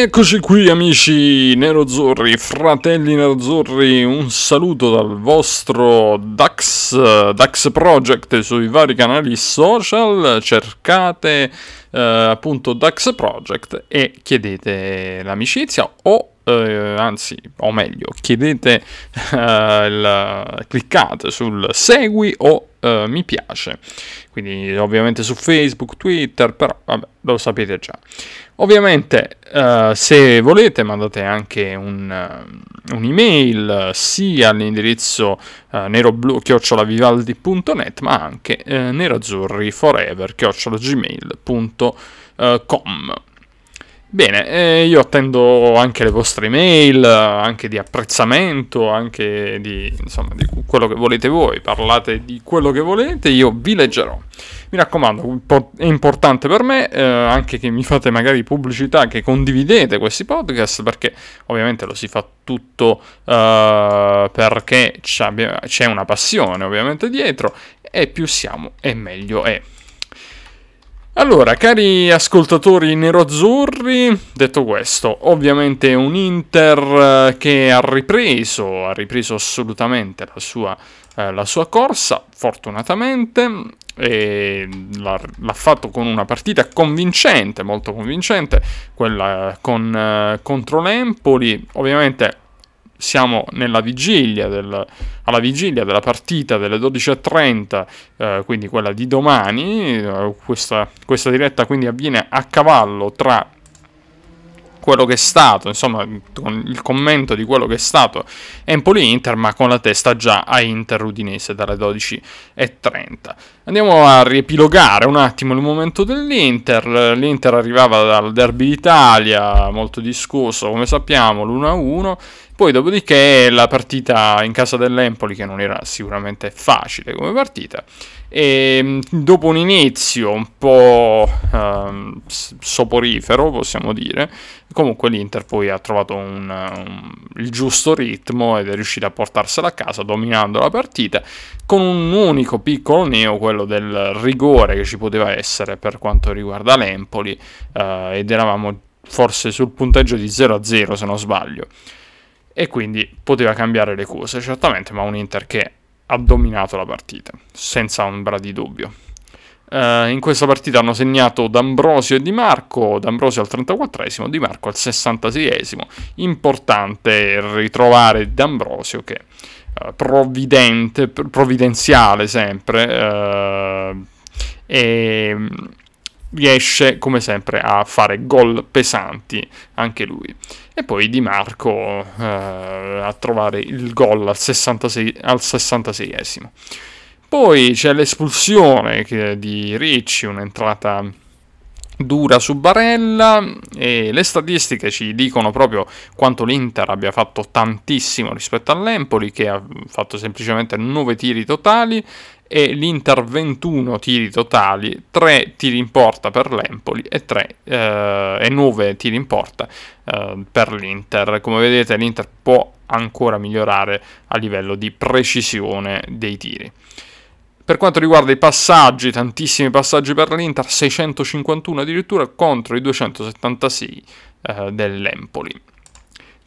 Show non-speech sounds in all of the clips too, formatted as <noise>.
Rieccoci qui amici nerozzurri, fratelli nerozzurri, un saluto dal vostro Dax, Dax Project sui vari canali social, cercate eh, appunto Dax Project e chiedete l'amicizia o eh, anzi, o meglio, chiedete, eh, il, cliccate sul segui o eh, mi piace, quindi ovviamente su Facebook, Twitter, però vabbè, lo sapete già. Ovviamente, uh, se volete, mandate anche un, uh, un'email sia all'indirizzo uh, neroblu-vivaldi.net, ma anche uh, nerazzurri-forever-gmail.com. Bene, eh, io attendo anche le vostre email, anche di apprezzamento, anche di, insomma, di quello che volete voi, parlate di quello che volete, io vi leggerò. Mi raccomando, è importante per me eh, anche che mi fate magari pubblicità, che condividete questi podcast, perché ovviamente lo si fa tutto uh, perché c'è una passione ovviamente dietro, e più siamo e meglio è. Allora, cari ascoltatori neroazzurri, detto questo, ovviamente un Inter eh, che ha ripreso, ha ripreso assolutamente la sua, eh, la sua corsa, fortunatamente, e l'ha, l'ha, fatto con una partita convincente, molto convincente, quella con, eh, contro l'Empoli, ovviamente siamo vigilia del, alla vigilia della partita delle 12.30, eh, quindi quella di domani. Eh, questa, questa diretta quindi avviene a cavallo tra quello che è stato, insomma, con il commento di quello che è stato Empoli-Inter, ma con la testa già a Inter-Udinese dalle 12.30. Andiamo a riepilogare un attimo il momento dell'Inter. L'Inter arrivava dal Derby d'Italia, molto discusso, come sappiamo, l'1-1. Poi dopodiché la partita in casa dell'Empoli, che non era sicuramente facile come partita, e dopo un inizio un po' um, soporifero, possiamo dire, comunque l'Inter poi ha trovato un, un, il giusto ritmo ed è riuscita a portarsela a casa dominando la partita con un unico piccolo neo, quello del rigore che ci poteva essere per quanto riguarda l'Empoli uh, ed eravamo forse sul punteggio di 0-0 se non sbaglio e quindi poteva cambiare le cose, certamente, ma un Inter che ha dominato la partita, senza ombra di dubbio. Uh, in questa partita hanno segnato D'Ambrosio e Di Marco, D'Ambrosio al 34esimo, Di Marco al 66esimo. Importante ritrovare D'Ambrosio che uh, provvidente, provvidenziale sempre, uh, e riesce come sempre a fare gol pesanti anche lui. E poi Di Marco eh, a trovare il gol al, 66, al 66esimo. Poi c'è l'espulsione di Ricci, un'entrata dura su Barella e le statistiche ci dicono proprio quanto l'Inter abbia fatto tantissimo rispetto all'Empoli che ha fatto semplicemente 9 tiri totali e l'Inter 21 tiri totali, 3 tiri in porta per l'Empoli e, 3, eh, e 9 tiri in porta eh, per l'Inter. Come vedete l'Inter può ancora migliorare a livello di precisione dei tiri. Per quanto riguarda i passaggi, tantissimi passaggi per l'Inter, 651 addirittura contro i 276 eh, dell'Empoli.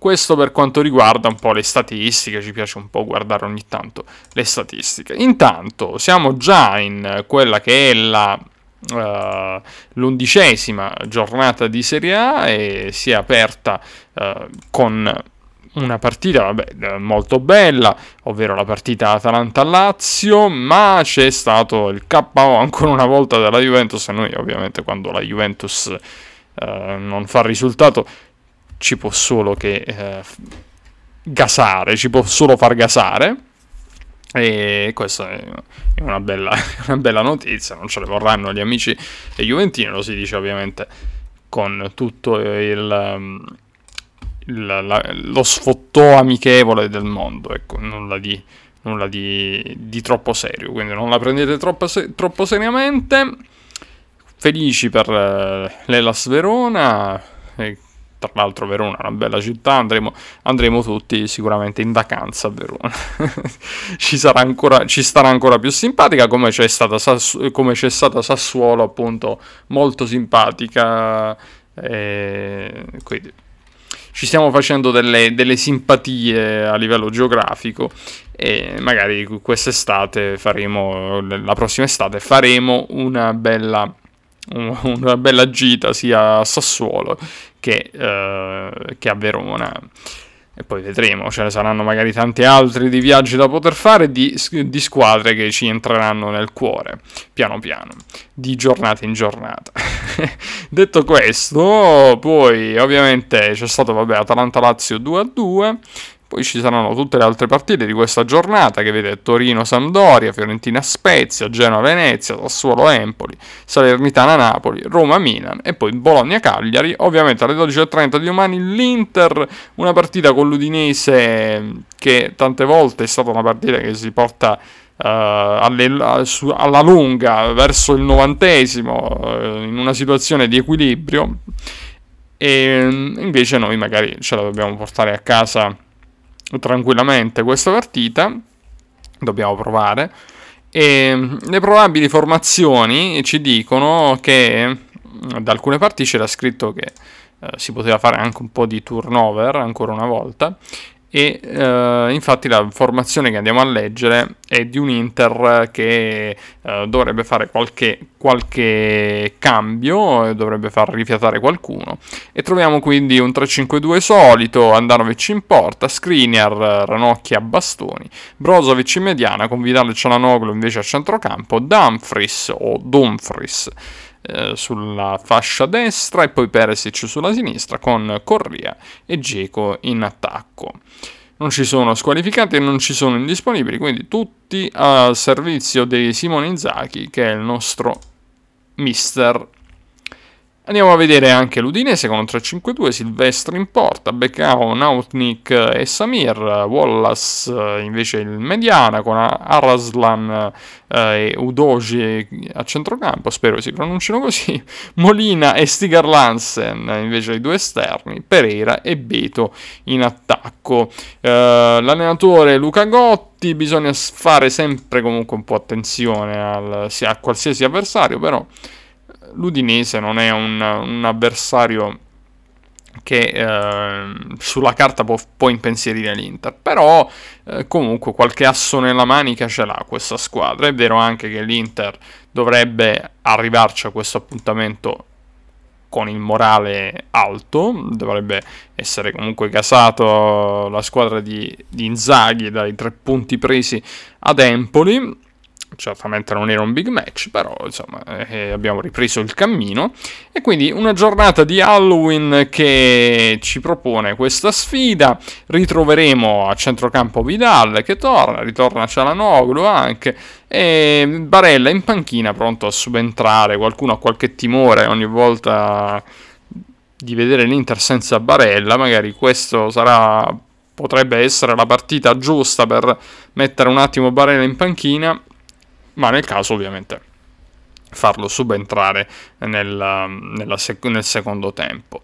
Questo per quanto riguarda un po' le statistiche, ci piace un po' guardare ogni tanto le statistiche. Intanto siamo già in quella che è la Uh, l'undicesima giornata di Serie A e si è aperta uh, con una partita vabbè, molto bella, ovvero la partita Atalanta-Lazio, ma c'è stato il KO ancora una volta della Juventus e noi ovviamente quando la Juventus uh, non fa risultato ci può solo che eh, gasare, ci può solo far gasare. E questa è una bella, <laughs> una bella notizia, non ce le vorranno gli amici Juventini, lo si dice ovviamente con tutto il, il, la, lo sfottò amichevole del mondo, ecco, nulla di, nulla di, di troppo serio, quindi non la prendete troppo, troppo seriamente. Felici per eh, l'Elas Verona, tra l'altro Verona è una bella città, andremo, andremo tutti sicuramente in vacanza a Verona. <laughs> ci, sarà ancora, ci starà ancora più simpatica come c'è stata, come c'è stata Sassuolo appunto molto simpatica Eh, quindi ci stiamo facendo delle, delle, simpatie a livello geografico e magari quest'estate faremo, la prossima estate faremo una bella, una bella gita sia a Sassuolo che, uh, che a Verona e poi vedremo, ce ne saranno magari tanti altri di viaggi da poter fare, di, di, squadre che ci entreranno nel cuore, piano piano, di giornata in giornata. <laughs> Detto questo, poi ovviamente c'è stato, vabbè, Atalanta-Lazio 2-2, poi ci saranno tutte le altre partite di questa giornata che vede Torino-Sampdoria, Fiorentina-Spezia, Genoa-Venezia, Sassuolo-Empoli, Salernitana-Napoli, Roma-Milan e poi Bologna-Cagliari. Ovviamente alle 12.30 di domani l'Inter, una partita con l'Udinese che tante volte è stata una partita che si porta Uh, alle, su, alla lunga verso il novantesimo uh, in una situazione di equilibrio e invece noi magari ce la dobbiamo portare a casa tranquillamente questa partita, dobbiamo provare, e le probabili formazioni ci dicono che da alcune parti c'era scritto che eh, si poteva fare anche un po' di turnover ancora una volta e eh, infatti la formazione che andiamo a leggere è di un Inter che eh, dovrebbe fare qualche, qualche cambio, dovrebbe far rifiatare qualcuno. E troviamo quindi un 3-5-2 solito, Andanovic in porta, Skriniar, Ranocchia, Bastoni, Brozovic in mediana con Vidal Cialanoglu invece a centrocampo, Dumfries o Dumfries eh, sulla fascia destra e poi Peresic sulla sinistra con Corria e Geco in attacco. Non ci sono squalificati e non ci sono indisponibili, quindi tutti al servizio di Simone Inzaghi che è il nostro mister Andiamo a vedere anche l'Udinese con un 3-5-2, Silvestri in porta, Beccao, Nautnik e Samir, Wallace invece il mediana con Araslan eh, e Udoji a centrocampo, spero si pronunciano così, <laughs> Molina e Stigar Lansen invece i due esterni, Pereira e Beto in attacco. Eh, l'allenatore Luca Gotti, bisogna fare sempre comunque un po' attenzione al, a qualsiasi avversario, però l'Udinese non è un, un avversario che eh, sulla carta può, può, impensierire l'Inter, però eh, comunque qualche asso nella manica ce l'ha questa squadra. È vero anche che l'Inter dovrebbe arrivarci a questo appuntamento con il morale alto, dovrebbe essere comunque casato la squadra di, di Inzaghi dai tre punti presi ad Empoli certamente non era un big match, però insomma eh, abbiamo ripreso il cammino. E quindi una giornata di Halloween che ci propone questa sfida, ritroveremo a centrocampo Vidal che torna, ritorna Cialanoglu anche e Barella in panchina pronto a subentrare, qualcuno ha qualche timore ogni volta di vedere l'Inter senza Barella, magari questo sarà potrebbe essere la partita giusta per mettere un attimo Barella in panchina ma nel caso ovviamente farlo subentrare nel, sec- nel secondo tempo.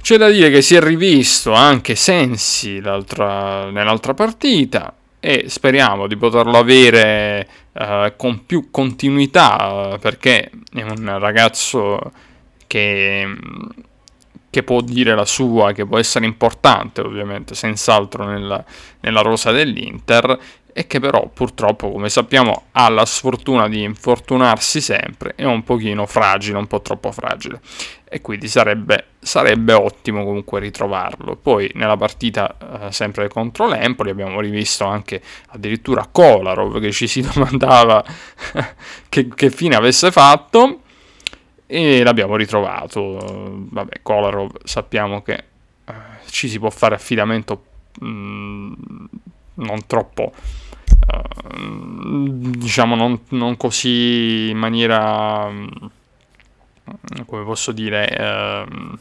C'è da dire che si è rivisto anche Sensi nell'altra partita e speriamo di poterlo avere uh, con più continuità perché è un ragazzo che, che, può dire la sua, che può essere importante ovviamente, senz'altro nella, nella rosa dell'Inter e che però purtroppo, come sappiamo, ha la sfortuna di infortunarsi sempre, è un pochino fragile, un po' troppo fragile e quindi sarebbe, sarebbe ottimo comunque ritrovarlo. Poi nella partita eh, sempre contro l'Empoli abbiamo rivisto anche addirittura Kolarov che ci si <laughs> domandava che, che fine avesse fatto e l'abbiabbiamo ritrovato. Vabbè, Kolarov sappiamo che eh, ci si può fare affidamento mh, mm, non troppo uh, diciamo non, non, così in maniera mm, come posso dire uh,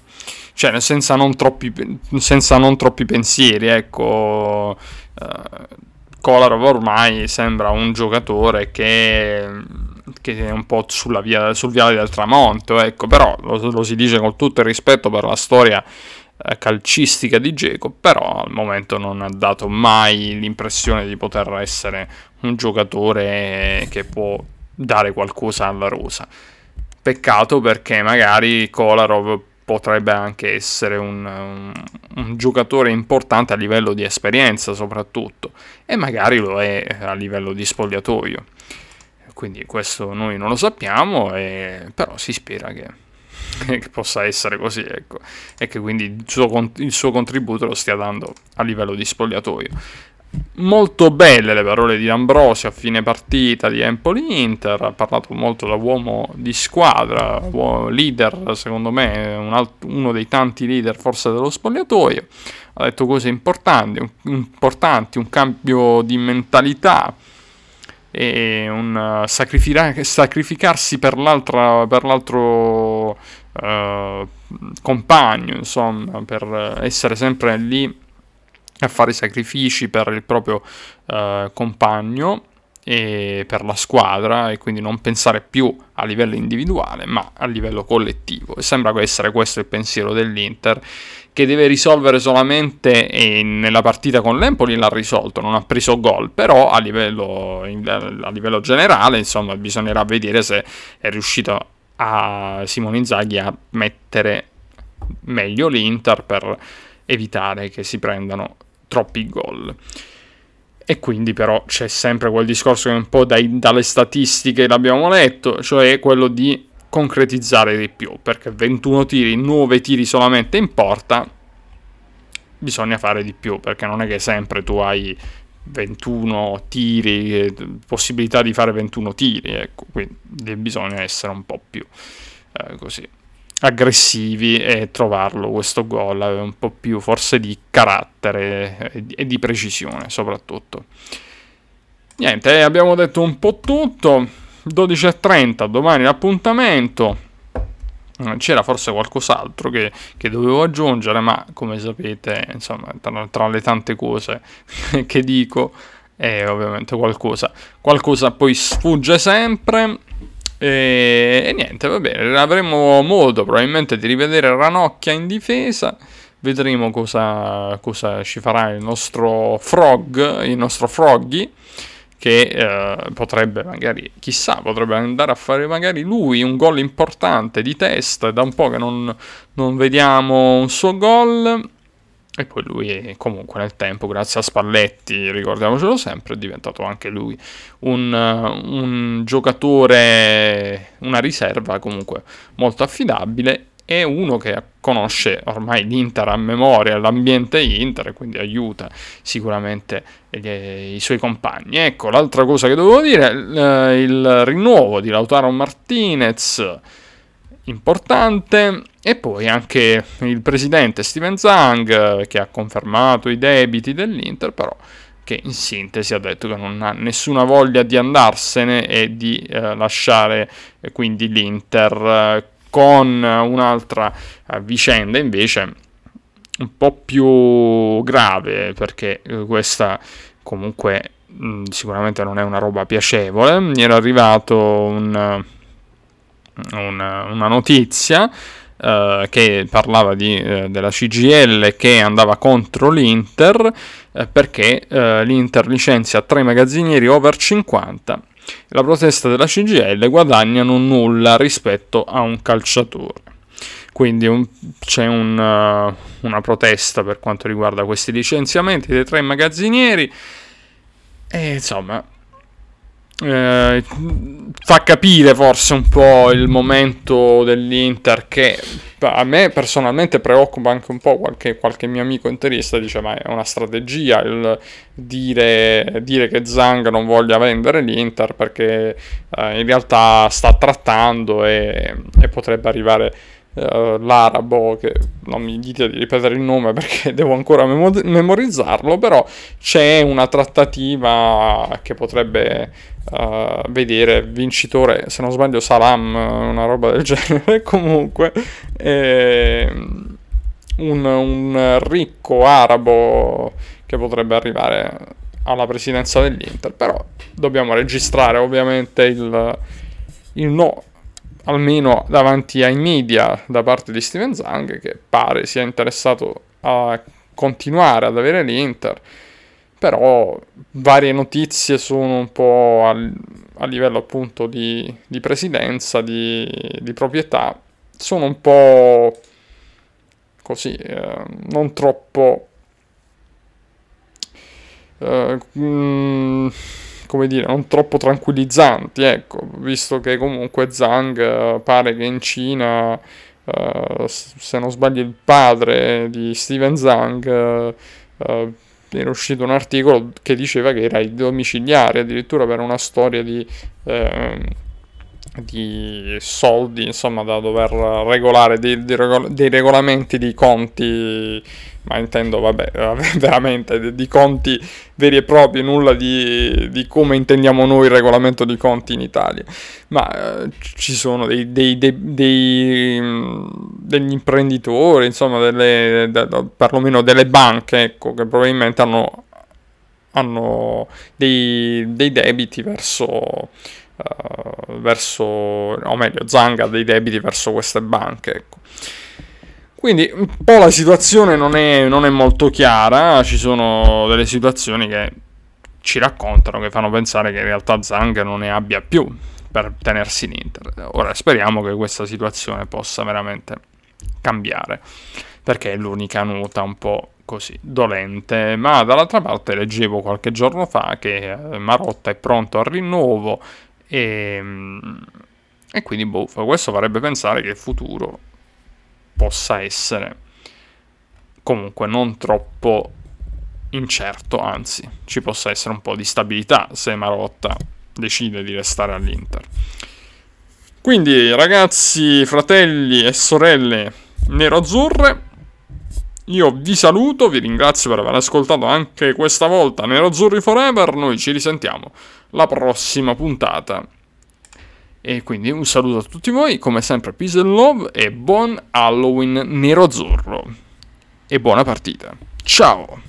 cioè senza non troppi, senza non troppi pensieri ecco uh, Kolarov ormai sembra un giocatore che, che è un po' sulla via, sul viale del tramonto ecco però lo, lo si dice con tutto il rispetto per la storia calcistica di Geco, però al momento non ha dato mai l'impressione di poter essere un giocatore che può dare qualcosa alla rosa. Peccato perché magari Kolarov potrebbe anche essere un, un, un, giocatore importante a livello di esperienza soprattutto e magari lo è a livello di spogliatoio. Quindi questo noi non lo sappiamo, e, però si spera che, <laughs> che possa essere così ecco, e che quindi il suo, il suo contributo lo stia dando a livello di spogliatoio. Molto belle le parole di Ambrosio a fine partita di Empoli-Inter, ha parlato molto da uomo di squadra, leader secondo me, un alt- uno dei tanti leader forse dello spogliatoio, ha detto cose importanti, un, importanti, un cambio di mentalità e un uh, sacrifica- sacrificarsi per, per l'altro uh, compagno, insomma, per essere sempre lì a fare sacrifici per il proprio eh, compagno e per la squadra e quindi non pensare più a livello individuale ma a livello collettivo. E sembra essere questo il pensiero dell'Inter che deve risolvere solamente nella partita con l'Empoli l'ha risolto, non ha preso gol, però a livello, a livello generale insomma bisognerà vedere se è riuscito a Simone Inzaghi a mettere meglio l'Inter per evitare che si prendano troppi gol. E quindi però c'è sempre quel discorso che un po' dai, dalle statistiche l'abbiamo letto, cioè quello di concretizzare di più, perché 21 tiri, 9 tiri solamente in porta, bisogna fare di più, perché non è che sempre tu hai 21 tiri, possibilità di fare 21 tiri, ecco, quindi bisogna essere un po' più eh, così aggressivi e trovarlo questo gol un po' più forse di carattere e di precisione soprattutto. Niente abbiamo detto un po' tutto 12.30 domani l'appuntamento. C'era forse qualcos'altro che, che, dovevo aggiungere ma come sapete insomma tra, tra le tante cose <laughs> che dico è ovviamente qualcosa qualcosa poi sfugge sempre. E, e, niente, va bene, avremo modo probabilmente di rivedere Ranocchia in difesa. Vedremo cosa, cosa ci farà il nostro Frog, il nostro Froggy, che eh, potrebbe magari, chissà, potrebbe andare a fare magari lui un gol importante di testa. Da un po' che non, non vediamo un suo gol e poi lui comunque nel tempo, grazie a Spalletti, ricordiamocelo sempre, è diventato anche lui un, un giocatore, una riserva comunque molto affidabile e uno che conosce ormai l'Inter a memoria, l'ambiente Inter, quindi aiuta sicuramente gli, i suoi compagni. Ecco, l'altra cosa che dovevo dire, il, il rinnovo di Lautaro Martinez importante e poi anche il presidente Steven Zhang che ha confermato i debiti dell'Inter però che in sintesi ha detto che non ha nessuna voglia di andarsene e di eh, lasciare eh, quindi l'Inter eh, con un'altra eh, vicenda invece un po' più grave perché eh, questa comunque mh, sicuramente non è una roba piacevole mi era arrivato un una, una notizia Uh, che parlava di, uh, della CGL che andava contro l'Inter uh, perché l'Inter licenzia tre magazzinieri over 50. La protesta della CGL guadagnano nulla rispetto a un calciatore. Quindi un, c'è un, una protesta per quanto riguarda questi licenziamenti dei tre magazzinieri e insomma eh, fa capire forse un po' il momento dell'Inter che a me personalmente preoccupa anche un po' qualche, qualche mio amico interista dice ma è una strategia il dire, dire che Zang non voglia vendere l'Inter perché eh, in realtà sta trattando e, e potrebbe arrivare uh, l'arabo, che non mi dite di ripetere il nome perché <laughs> devo ancora memo- memorizzarlo, però c'è una trattativa che potrebbe uh, vedere vincitore, se non sbaglio Salam, una roba del <laughs> genere, comunque eh, un, un ricco arabo che potrebbe arrivare alla presidenza dell'Inter, però dobbiamo registrare ovviamente il, il no almeno davanti ai media da parte di Steven Zang che pare sia interessato a continuare ad avere l'Inter però varie notizie sono un po' al, a livello appunto di, di presidenza, di, di, proprietà, sono un po' così, eh, non troppo... Eh, mm, come dire, non troppo tranquillizzanti, ecco, visto che comunque Zhang eh, pare che in Cina, uh, se non sbaglio il padre di Steven Zhang, uh, era uscito un articolo che diceva che era domiciliare addirittura per una storia di, eh, di soldi insomma da dover regolare dei, dei, regol- dei regolamenti di conti ma intendo, vabbè, <laughs> veramente di conti veri e propri, nulla di, di, come intendiamo noi il regolamento di conti in Italia. Ma eh, ci sono dei, dei, degli imprenditori, insomma, delle, de, perlomeno delle banche, ecco, che probabilmente hanno, hanno dei, debiti verso... Uh, verso, o meglio, Zanga dei debiti verso queste banche. Ecco. Quindi un po' la situazione non è, non è molto chiara, ci sono delle situazioni che ci raccontano, che fanno pensare che in realtà Zang non ne abbia più per tenersi in Inter. Ora speriamo che questa situazione possa veramente cambiare, perché è l'unica nota un po' così dolente, ma dall'altra parte leggevo qualche giorno fa che eh, Marotta è pronto al rinnovo e, e quindi boh, questo farebbe pensare che il futuro possa essere comunque non troppo incerto, anzi ci possa essere un po' di stabilità se Marotta decide di restare all'Inter. Quindi ragazzi, fratelli e sorelle nero-azzurre, io vi saluto, vi ringrazio per aver ascoltato anche questa volta Nero-Azzurri Forever, noi ci risentiamo la prossima puntata e quindi un saluto a tutti voi, come sempre peace and love e buon Halloween nero-azzurro. E buona partita. Ciao!